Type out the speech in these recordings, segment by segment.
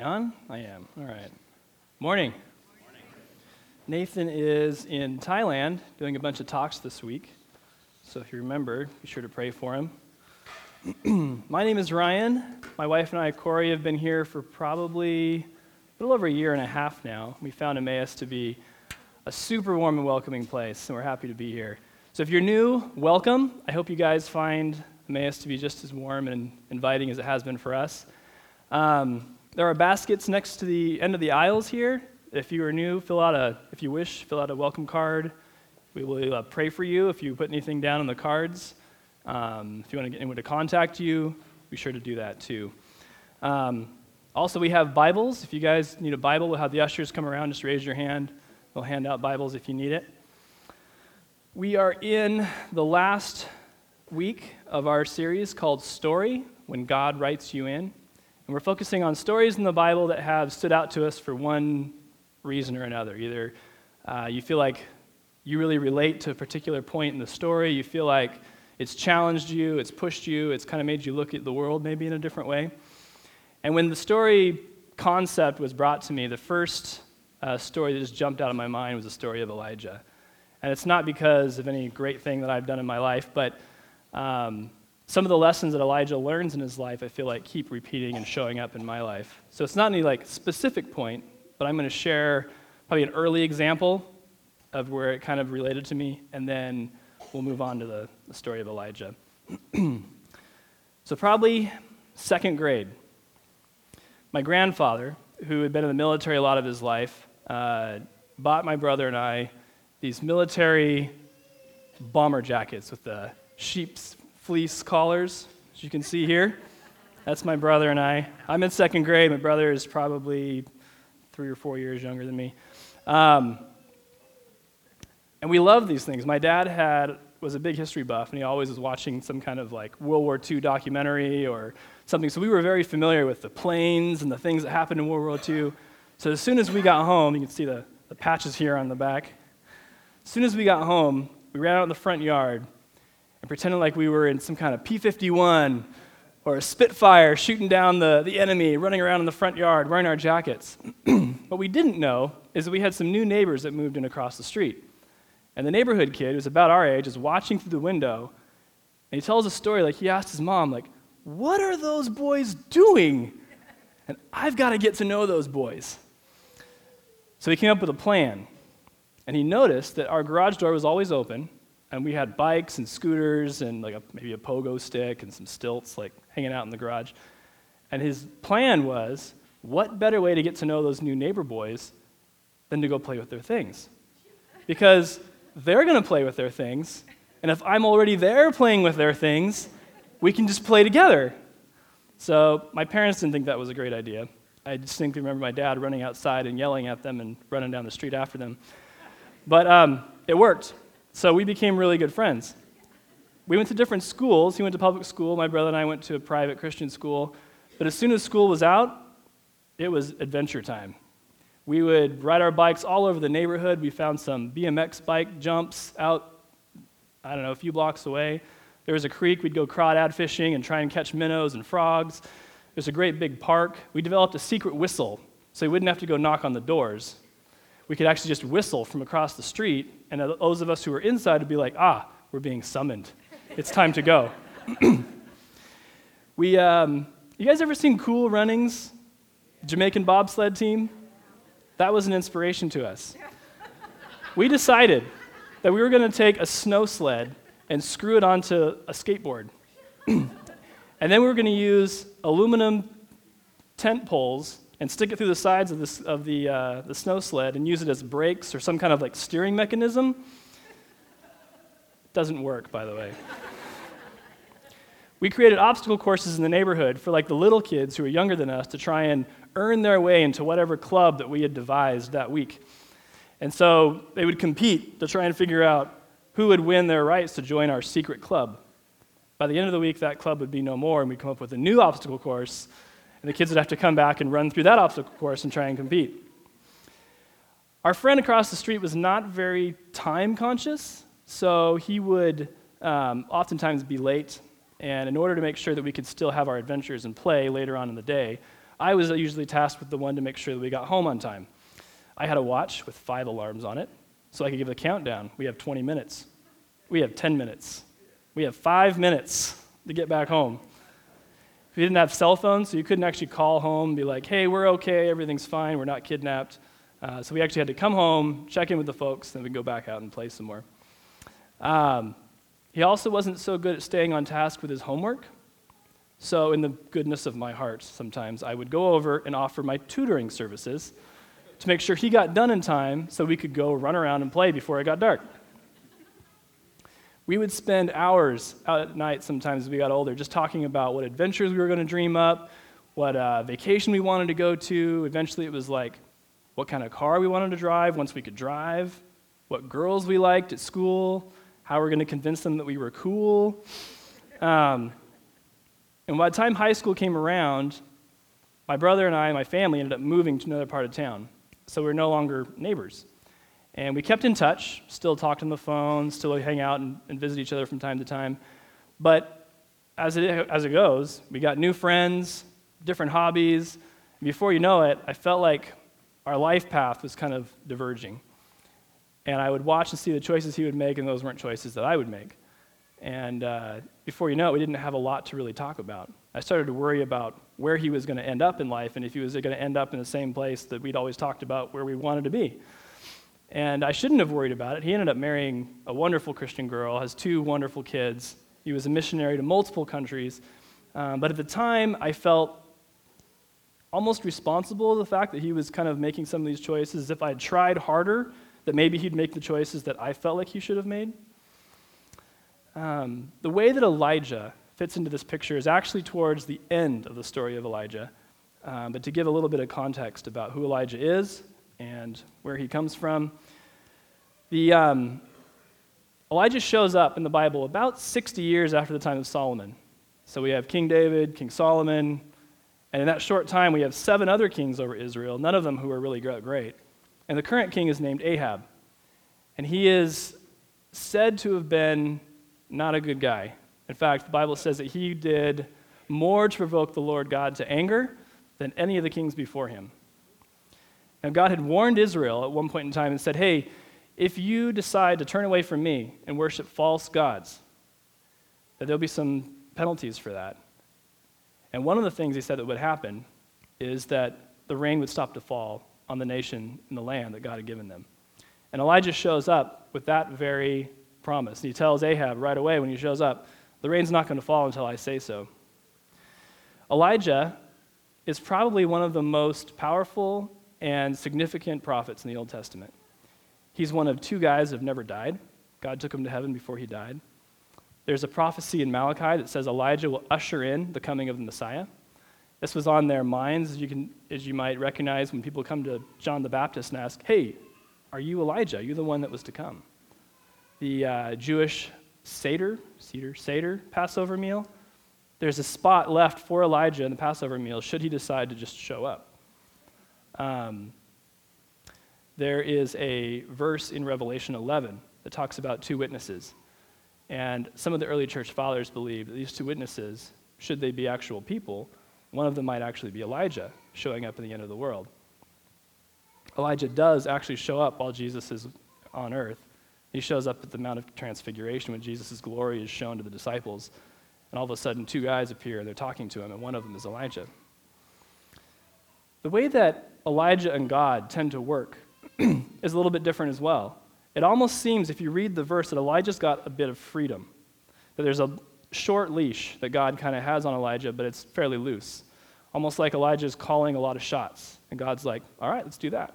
I on? I am. All right. Morning. Nathan is in Thailand doing a bunch of talks this week. So if you remember, be sure to pray for him. My name is Ryan. My wife and I, Corey, have been here for probably a little over a year and a half now. We found Emmaus to be a super warm and welcoming place, and we're happy to be here. So if you're new, welcome. I hope you guys find Emmaus to be just as warm and inviting as it has been for us. Um, there are baskets next to the end of the aisles here. If you are new, fill out a, if you wish, fill out a welcome card. We will uh, pray for you if you put anything down on the cards. Um, if you want to get anyone to contact you, be sure to do that too. Um, also, we have Bibles. If you guys need a Bible, we'll have the ushers come around. Just raise your hand. They'll hand out Bibles if you need it. We are in the last week of our series called Story When God Writes You In. And we're focusing on stories in the Bible that have stood out to us for one reason or another. Either uh, you feel like you really relate to a particular point in the story, you feel like it's challenged you, it's pushed you, it's kind of made you look at the world maybe in a different way. And when the story concept was brought to me, the first uh, story that just jumped out of my mind was the story of Elijah. And it's not because of any great thing that I've done in my life, but um, some of the lessons that Elijah learns in his life, I feel like keep repeating and showing up in my life. So it's not any like specific point, but I'm going to share probably an early example of where it kind of related to me, and then we'll move on to the, the story of Elijah. so probably second grade. My grandfather, who had been in the military a lot of his life, uh, bought my brother and I these military bomber jackets with the sheep's fleece collars, as you can see here. That's my brother and I. I'm in second grade. My brother is probably three or four years younger than me. Um, and we love these things. My dad had was a big history buff, and he always was watching some kind of like World War II documentary or something. So we were very familiar with the planes and the things that happened in World War II. So as soon as we got home, you can see the, the patches here on the back. As soon as we got home, we ran out in the front yard and pretended like we were in some kind of P 51 or a Spitfire shooting down the, the enemy, running around in the front yard wearing our jackets. what we didn't know is that we had some new neighbors that moved in across the street. And the neighborhood kid, who's about our age, is watching through the window, and he tells a story like he asked his mom, like, what are those boys doing? And I've got to get to know those boys. So he came up with a plan. And he noticed that our garage door was always open, and we had bikes and scooters and like a, maybe a pogo stick and some stilts like hanging out in the garage. And his plan was what better way to get to know those new neighbor boys than to go play with their things? Because they're going to play with their things, and if I'm already there playing with their things, we can just play together. So my parents didn't think that was a great idea. I distinctly remember my dad running outside and yelling at them and running down the street after them. But um, it worked. So we became really good friends. We went to different schools. He went to public school. My brother and I went to a private Christian school. But as soon as school was out, it was adventure time. We would ride our bikes all over the neighborhood. We found some BMX bike jumps out, I don't know, a few blocks away. There was a creek. We'd go crawdad fishing and try and catch minnows and frogs. There's a great big park. We developed a secret whistle so we wouldn't have to go knock on the doors we could actually just whistle from across the street, and those of us who were inside would be like, ah, we're being summoned. It's time to go. we, um, you guys ever seen Cool Runnings, Jamaican bobsled team? That was an inspiration to us. We decided that we were going to take a snow sled and screw it onto a skateboard. and then we were going to use aluminum tent poles and stick it through the sides of, this, of the, uh, the snow sled and use it as brakes or some kind of like steering mechanism. Doesn't work, by the way. we created obstacle courses in the neighborhood for like the little kids who were younger than us to try and earn their way into whatever club that we had devised that week. And so they would compete to try and figure out who would win their rights to join our secret club. By the end of the week, that club would be no more, and we'd come up with a new obstacle course and the kids would have to come back and run through that obstacle course and try and compete. Our friend across the street was not very time conscious, so he would um, oftentimes be late. And in order to make sure that we could still have our adventures and play later on in the day, I was usually tasked with the one to make sure that we got home on time. I had a watch with five alarms on it, so I could give the countdown. We have 20 minutes. We have 10 minutes. We have five minutes to get back home. We didn't have cell phones, so you couldn't actually call home and be like, hey, we're okay, everything's fine, we're not kidnapped. Uh, so we actually had to come home, check in with the folks, then we go back out and play some more. Um, he also wasn't so good at staying on task with his homework. So, in the goodness of my heart, sometimes I would go over and offer my tutoring services to make sure he got done in time so we could go run around and play before it got dark. We would spend hours out at night sometimes as we got older just talking about what adventures we were going to dream up, what uh, vacation we wanted to go to. Eventually, it was like what kind of car we wanted to drive once we could drive, what girls we liked at school, how we we're going to convince them that we were cool. Um, and by the time high school came around, my brother and I, and my family, ended up moving to another part of town. So we we're no longer neighbors. And we kept in touch, still talked on the phone, still hang out and, and visit each other from time to time. But as it, as it goes, we got new friends, different hobbies. Before you know it, I felt like our life path was kind of diverging. And I would watch and see the choices he would make, and those weren't choices that I would make. And uh, before you know it, we didn't have a lot to really talk about. I started to worry about where he was going to end up in life and if he was going to end up in the same place that we'd always talked about where we wanted to be. And I shouldn't have worried about it. He ended up marrying a wonderful Christian girl, has two wonderful kids. He was a missionary to multiple countries. Um, but at the time, I felt almost responsible for the fact that he was kind of making some of these choices. If I had tried harder, that maybe he'd make the choices that I felt like he should have made. Um, the way that Elijah fits into this picture is actually towards the end of the story of Elijah. Um, but to give a little bit of context about who Elijah is and where he comes from. The, um, Elijah shows up in the Bible about 60 years after the time of Solomon. So we have King David, King Solomon, and in that short time we have seven other kings over Israel, none of them who are really great. And the current king is named Ahab. And he is said to have been not a good guy. In fact, the Bible says that he did more to provoke the Lord God to anger than any of the kings before him. Now, God had warned Israel at one point in time and said, Hey, if you decide to turn away from me and worship false gods, that there'll be some penalties for that. And one of the things he said that would happen is that the rain would stop to fall on the nation and the land that God had given them. And Elijah shows up with that very promise. And he tells Ahab right away when he shows up, the rain's not going to fall until I say so. Elijah is probably one of the most powerful and significant prophets in the Old Testament. He's one of two guys that have never died. God took him to heaven before he died. There's a prophecy in Malachi that says Elijah will usher in the coming of the Messiah. This was on their minds, as you, can, as you might recognize when people come to John the Baptist and ask, Hey, are you Elijah? Are you the one that was to come? The uh, Jewish Seder, Seder, Seder Passover meal, there's a spot left for Elijah in the Passover meal should he decide to just show up. Um, there is a verse in Revelation 11 that talks about two witnesses. And some of the early church fathers believed that these two witnesses, should they be actual people, one of them might actually be Elijah showing up in the end of the world. Elijah does actually show up while Jesus is on earth. He shows up at the Mount of Transfiguration when Jesus' glory is shown to the disciples. And all of a sudden, two guys appear and they're talking to him, and one of them is Elijah. The way that Elijah and God tend to work is a little bit different as well. It almost seems, if you read the verse, that Elijah's got a bit of freedom. That there's a short leash that God kind of has on Elijah, but it's fairly loose. Almost like Elijah's calling a lot of shots. And God's like, all right, let's do that.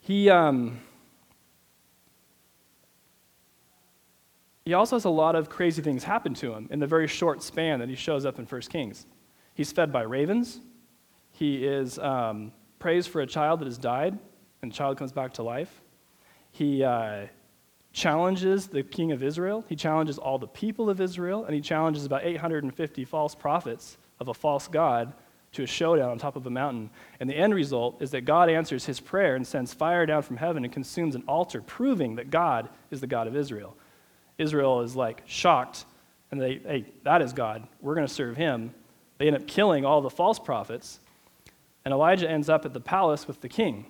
He, um, he also has a lot of crazy things happen to him in the very short span that he shows up in 1 Kings. He's fed by ravens. He is um, prays for a child that has died, and the child comes back to life. He uh, challenges the king of Israel. He challenges all the people of Israel, and he challenges about 850 false prophets of a false god to a showdown on top of a mountain. And the end result is that God answers his prayer and sends fire down from heaven and consumes an altar, proving that God is the God of Israel. Israel is like shocked, and they, hey, that is God. We're going to serve him. They end up killing all the false prophets, and Elijah ends up at the palace with the king.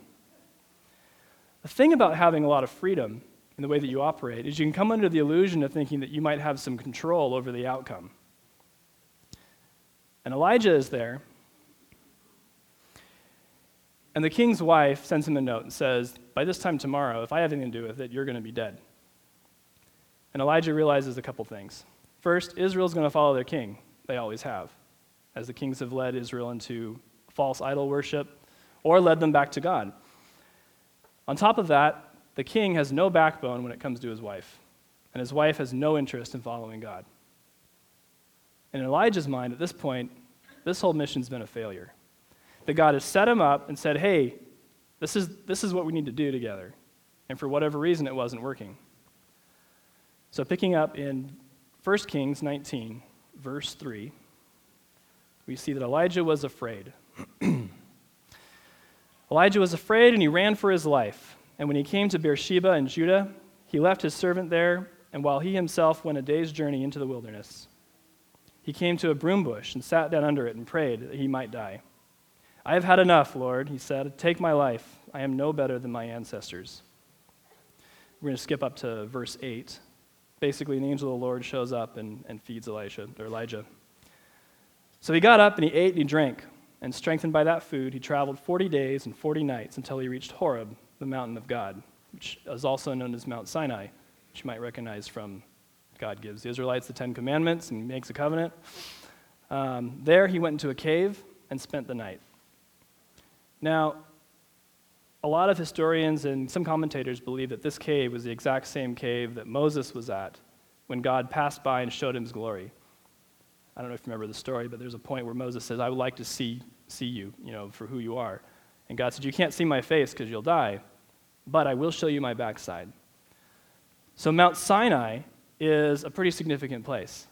The thing about having a lot of freedom in the way that you operate is you can come under the illusion of thinking that you might have some control over the outcome. And Elijah is there. And the king's wife sends him a note and says, By this time tomorrow, if I have anything to do with it, you're going to be dead. And Elijah realizes a couple things. First, Israel's going to follow their king. They always have, as the kings have led Israel into false idol worship or led them back to God. On top of that, the king has no backbone when it comes to his wife, and his wife has no interest in following God. In Elijah's mind, at this point, this whole mission's been a failure. That God has set him up and said, hey, this is, this is what we need to do together. And for whatever reason, it wasn't working. So, picking up in 1 Kings 19, verse 3, we see that Elijah was afraid. Elijah was afraid and he ran for his life. And when he came to Beersheba in Judah, he left his servant there, and while he himself went a day's journey into the wilderness, he came to a broom bush and sat down under it and prayed that he might die. I have had enough, Lord, he said. Take my life. I am no better than my ancestors. We're going to skip up to verse 8 basically an angel of the Lord shows up and, and feeds Elisha or Elijah. So he got up and he ate and he drank, and strengthened by that food, he traveled 40 days and 40 nights until he reached Horeb, the mountain of God, which is also known as Mount Sinai, which you might recognize from God gives the Israelites the Ten Commandments and makes a covenant. Um, there he went into a cave and spent the night. Now, a lot of historians and some commentators believe that this cave was the exact same cave that Moses was at when God passed by and showed him his glory. I don't know if you remember the story, but there's a point where Moses says, I would like to see, see you, you know, for who you are. And God said, You can't see my face because you'll die, but I will show you my backside. So Mount Sinai is a pretty significant place.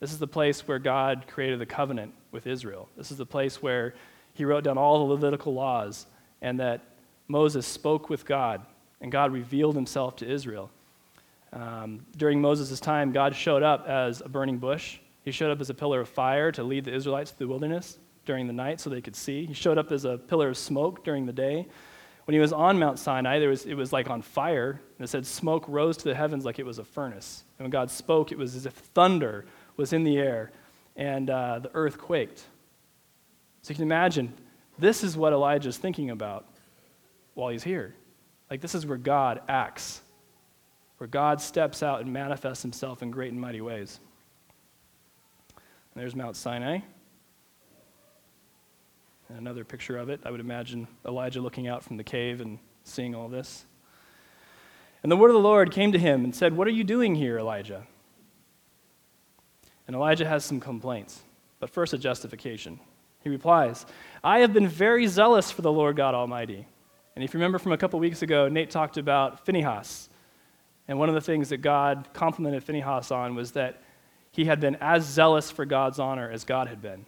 This is the place where God created the covenant with Israel. This is the place where he wrote down all the Levitical laws and that Moses spoke with God, and God revealed himself to Israel. Um, during Moses' time, God showed up as a burning bush. He showed up as a pillar of fire to lead the Israelites through the wilderness during the night so they could see. He showed up as a pillar of smoke during the day. When he was on Mount Sinai, there was, it was like on fire, and it said smoke rose to the heavens like it was a furnace. And when God spoke, it was as if thunder was in the air, and uh, the earth quaked. So you can imagine, this is what Elijah is thinking about while he's here. Like, this is where God acts, where God steps out and manifests himself in great and mighty ways. There's Mount Sinai. And another picture of it. I would imagine Elijah looking out from the cave and seeing all this. And the word of the Lord came to him and said, What are you doing here, Elijah? And Elijah has some complaints, but first a justification. He replies, I have been very zealous for the Lord God Almighty. And if you remember from a couple weeks ago, Nate talked about Phinehas. And one of the things that God complimented Phinehas on was that he had been as zealous for God's honor as God had been.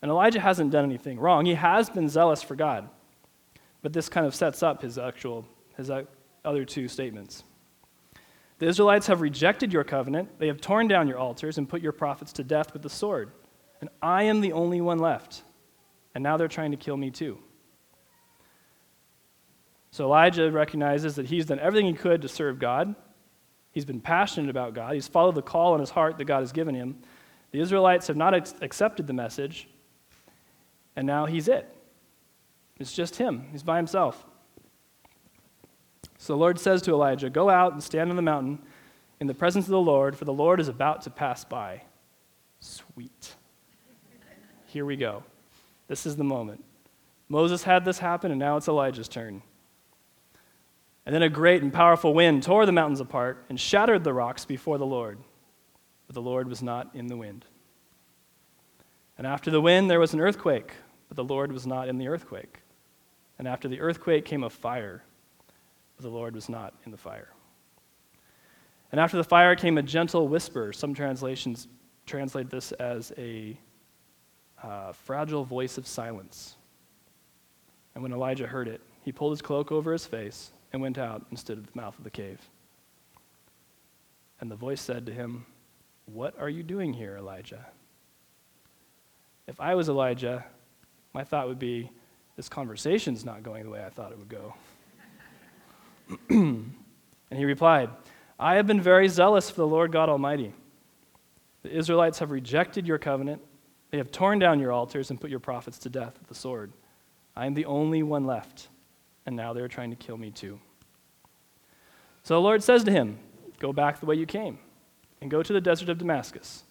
And Elijah hasn't done anything wrong. He has been zealous for God. But this kind of sets up his actual his other two statements. The Israelites have rejected your covenant. They have torn down your altars and put your prophets to death with the sword. And I am the only one left. And now they're trying to kill me too. So Elijah recognizes that he's done everything he could to serve God. He's been passionate about God. He's followed the call in his heart that God has given him. The Israelites have not ex- accepted the message, and now he's it. It's just him, he's by himself. So the Lord says to Elijah, Go out and stand on the mountain in the presence of the Lord, for the Lord is about to pass by. Sweet. Here we go. This is the moment. Moses had this happen, and now it's Elijah's turn. And then a great and powerful wind tore the mountains apart and shattered the rocks before the Lord. But the Lord was not in the wind. And after the wind, there was an earthquake, but the Lord was not in the earthquake. And after the earthquake came a fire, but the Lord was not in the fire. And after the fire came a gentle whisper. Some translations translate this as a uh, fragile voice of silence. And when Elijah heard it, he pulled his cloak over his face and went out and stood at the mouth of the cave. And the voice said to him, What are you doing here, Elijah? If I was Elijah, my thought would be this conversation's not going the way I thought it would go. and he replied, I have been very zealous for the Lord God Almighty. The Israelites have rejected your covenant. They have torn down your altars and put your prophets to death with the sword. I am the only one left, and now they're trying to kill me too. So the Lord says to him, Go back the way you came, and go to the desert of Damascus.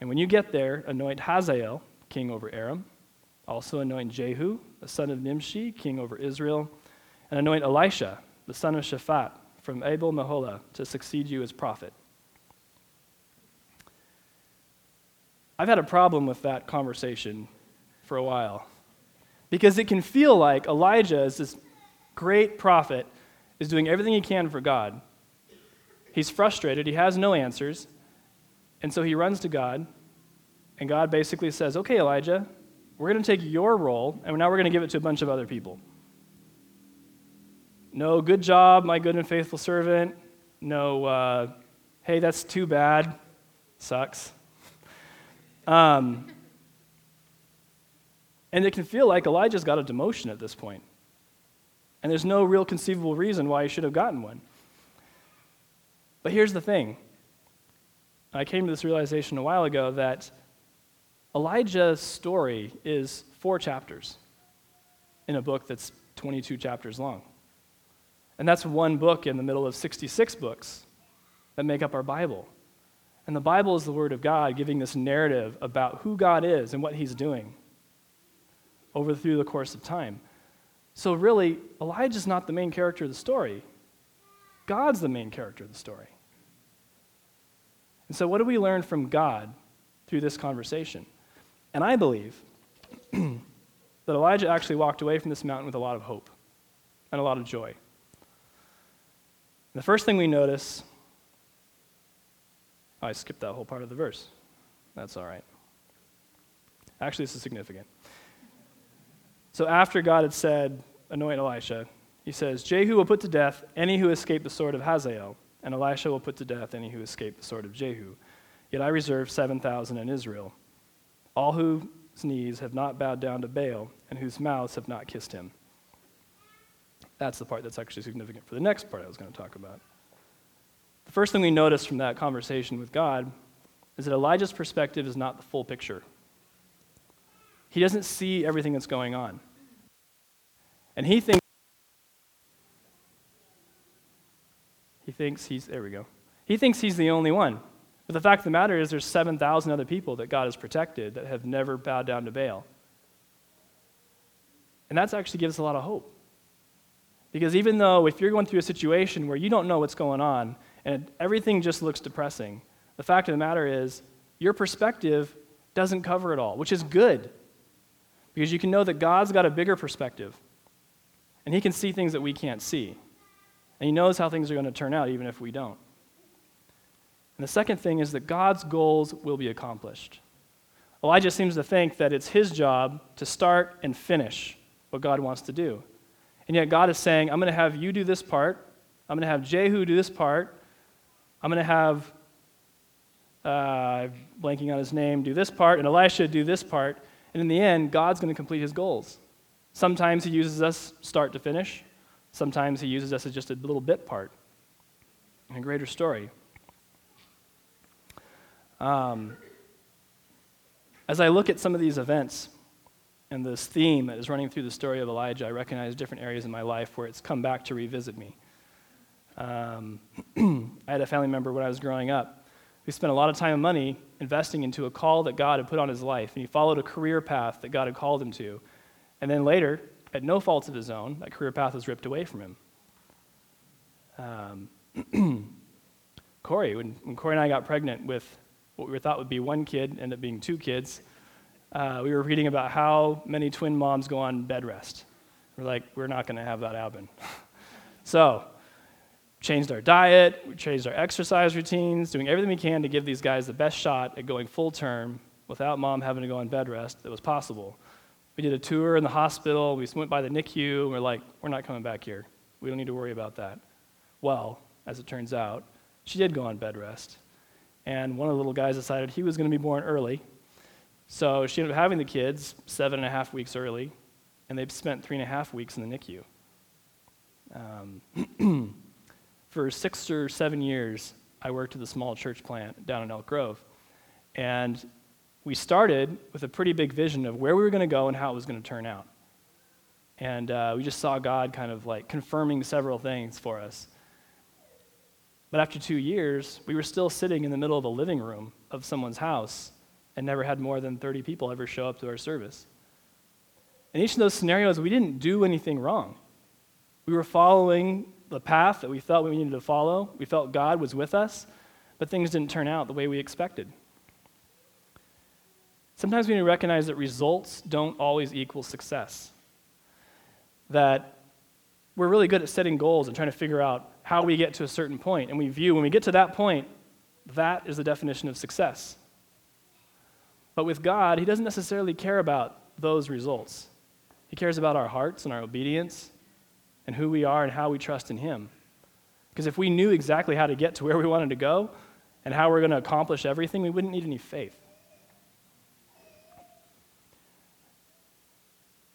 And when you get there, anoint Hazael, king over Aram. Also anoint Jehu, the son of Nimshi, king over Israel. And anoint Elisha, the son of Shaphat, from Abel Meholah, to succeed you as prophet. I've had a problem with that conversation for a while because it can feel like Elijah is this great prophet, is doing everything he can for God. He's frustrated, he has no answers, and so he runs to God, and God basically says, Okay, Elijah, we're going to take your role, and now we're going to give it to a bunch of other people. No, good job, my good and faithful servant. No, uh, hey, that's too bad. Sucks. Um, and it can feel like Elijah's got a demotion at this point. And there's no real conceivable reason why he should have gotten one. But here's the thing I came to this realization a while ago that Elijah's story is four chapters in a book that's 22 chapters long. And that's one book in the middle of 66 books that make up our Bible. And the Bible is the Word of God giving this narrative about who God is and what He's doing over through the course of time. So, really, Elijah's not the main character of the story. God's the main character of the story. And so, what do we learn from God through this conversation? And I believe that Elijah actually walked away from this mountain with a lot of hope and a lot of joy. And the first thing we notice, oh, I skipped that whole part of the verse. That's all right. Actually, this is significant. So after God had said, Anoint Elisha, he says, Jehu will put to death any who escape the sword of Hazael, and Elisha will put to death any who escape the sword of Jehu. Yet I reserve 7,000 in Israel, all whose knees have not bowed down to Baal, and whose mouths have not kissed him. That's the part that's actually significant for the next part I was going to talk about. The first thing we notice from that conversation with God is that Elijah's perspective is not the full picture. He doesn't see everything that's going on. And he thinks he thinks he's there we go. He thinks he's the only one. But the fact of the matter is there's 7,000 other people that God has protected that have never bowed down to Baal. And that's actually gives us a lot of hope. Because even though if you're going through a situation where you don't know what's going on and everything just looks depressing, the fact of the matter is your perspective doesn't cover it all, which is good. Because you can know that God's got a bigger perspective. And He can see things that we can't see. And He knows how things are going to turn out, even if we don't. And the second thing is that God's goals will be accomplished. Elijah seems to think that it's his job to start and finish what God wants to do. And yet God is saying, I'm going to have you do this part. I'm going to have Jehu do this part. I'm going to have, uh, blanking on his name, do this part, and Elisha do this part. And in the end, God's going to complete his goals. Sometimes he uses us start to finish. Sometimes he uses us as just a little bit part in a greater story. Um, as I look at some of these events, and this theme that is running through the story of Elijah, I recognize different areas in my life where it's come back to revisit me. Um, I had a family member when I was growing up who spent a lot of time and money investing into a call that God had put on his life, and he followed a career path that God had called him to. And then later, at no fault of his own, that career path was ripped away from him. Um, Corey, when, when Corey and I got pregnant with what we thought would be one kid, ended up being two kids, uh, we were reading about how many twin moms go on bed rest. We're like, we're not going to have that happen. so, changed our diet, we changed our exercise routines, doing everything we can to give these guys the best shot at going full term without mom having to go on bed rest that was possible. We did a tour in the hospital, we went by the NICU, and we're like, we're not coming back here. We don't need to worry about that. Well, as it turns out, she did go on bed rest. And one of the little guys decided he was going to be born early So she ended up having the kids seven and a half weeks early, and they've spent three and a half weeks in the NICU. Um, for six or seven years, I worked at the small church plant down in Elk Grove. And we started with a pretty big vision of where we were going to go and how it was going to turn out. And uh, we just saw God kind of like confirming several things for us. But after two years, we were still sitting in the middle of a living room of someone's house and never had more than 30 people ever show up to our service. In each of those scenarios, we didn't do anything wrong. We were following the path that we felt we needed to follow. We felt God was with us, but things didn't turn out the way we expected. Sometimes we need to recognize that results don't always equal success. That we're really good at setting goals and trying to figure out how we get to a certain. And we view, when we get to that point, that is the definition of success. But with God, He doesn't necessarily care about those results. He cares about our hearts and our obedience and who we are and how we trust in Him. Because if we knew exactly how to get to where we wanted to go and how we're going to accomplish everything, we wouldn't need any faith.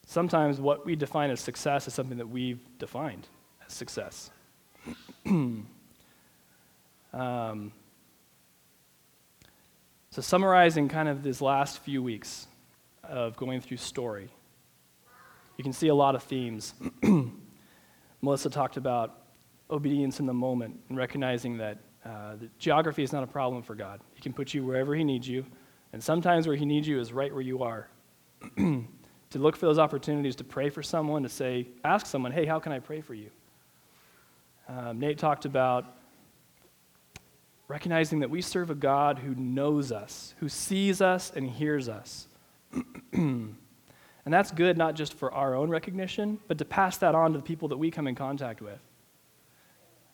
Sometimes what we define as success is something that we've defined as success. um, so, summarizing kind of these last few weeks of going through story, you can see a lot of themes. Melissa talked about obedience in the moment and recognizing that uh, the geography is not a problem for God. He can put you wherever He needs you, and sometimes where He needs you is right where you are. to look for those opportunities to pray for someone, to say, ask someone, hey, how can I pray for you? Um, Nate talked about recognizing that we serve a God who knows us, who sees us and hears us. and that's good not just for our own recognition, but to pass that on to the people that we come in contact with.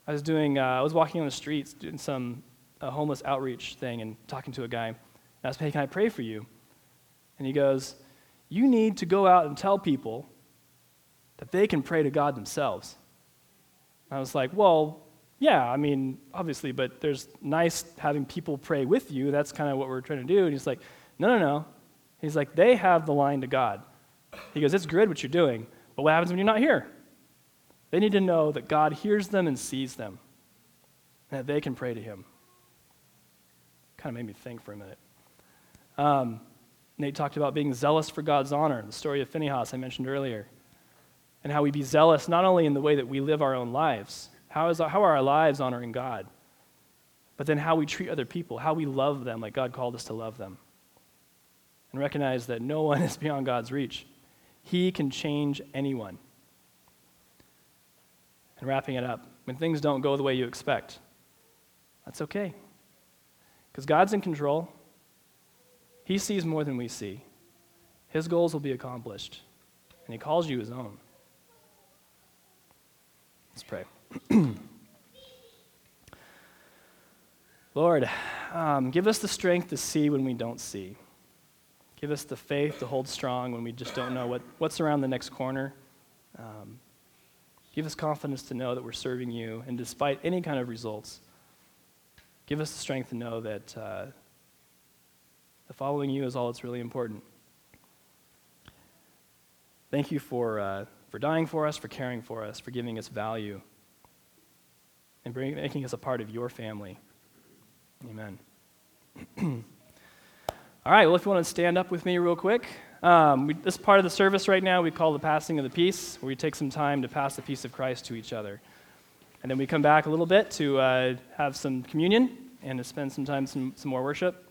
I was doing, uh, I was walking on the streets doing some uh, homeless outreach thing and talking to a guy. And I was, hey, can I pray for you? And he goes, you need to go out and tell people that they can pray to God themselves. I was like, well, yeah, I mean, obviously, but there's nice having people pray with you. That's kind of what we're trying to do. And he's like, no, no, no. He's like, they have the line to God. He goes, it's good what you're doing, but what happens when you're not here? They need to know that God hears them and sees them, and that they can pray to Him. Kind of made me think for a minute. Um, Nate talked about being zealous for God's honor, the story of Phinehas I mentioned earlier and how we be zealous not only in the way that we live our own lives, how, is, how are our lives honoring God, but then how we treat other people, how we love them like God called us to love them. And recognize that no one is beyond God's reach. He can change anyone. And wrapping it up, when things don't go the way you expect, that's okay. Because God's in control. He sees more than we see. His goals will be accomplished. And He calls you His own. Let's pray. Lord, um, give us the strength to see when we don't see. Give us the faith to hold strong when we just don't know what, what's around the next corner. Um, give us confidence to know that we're serving you, and despite any kind of results, give us the strength to know that uh, the following you is all that's really important. Thank you for. Uh, for dying for us, for caring for us, for giving us value, and bring, making us a part of your family. Amen. All right, well, if you want to stand up with me real quick. Um, we, this part of the service right now we call the passing of the peace, where we take some time to pass the peace of Christ to each other. And then we come back a little bit to uh, have some communion and to spend some time, some, some more worship.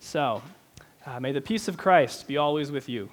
So, uh, may the peace of Christ be always with you.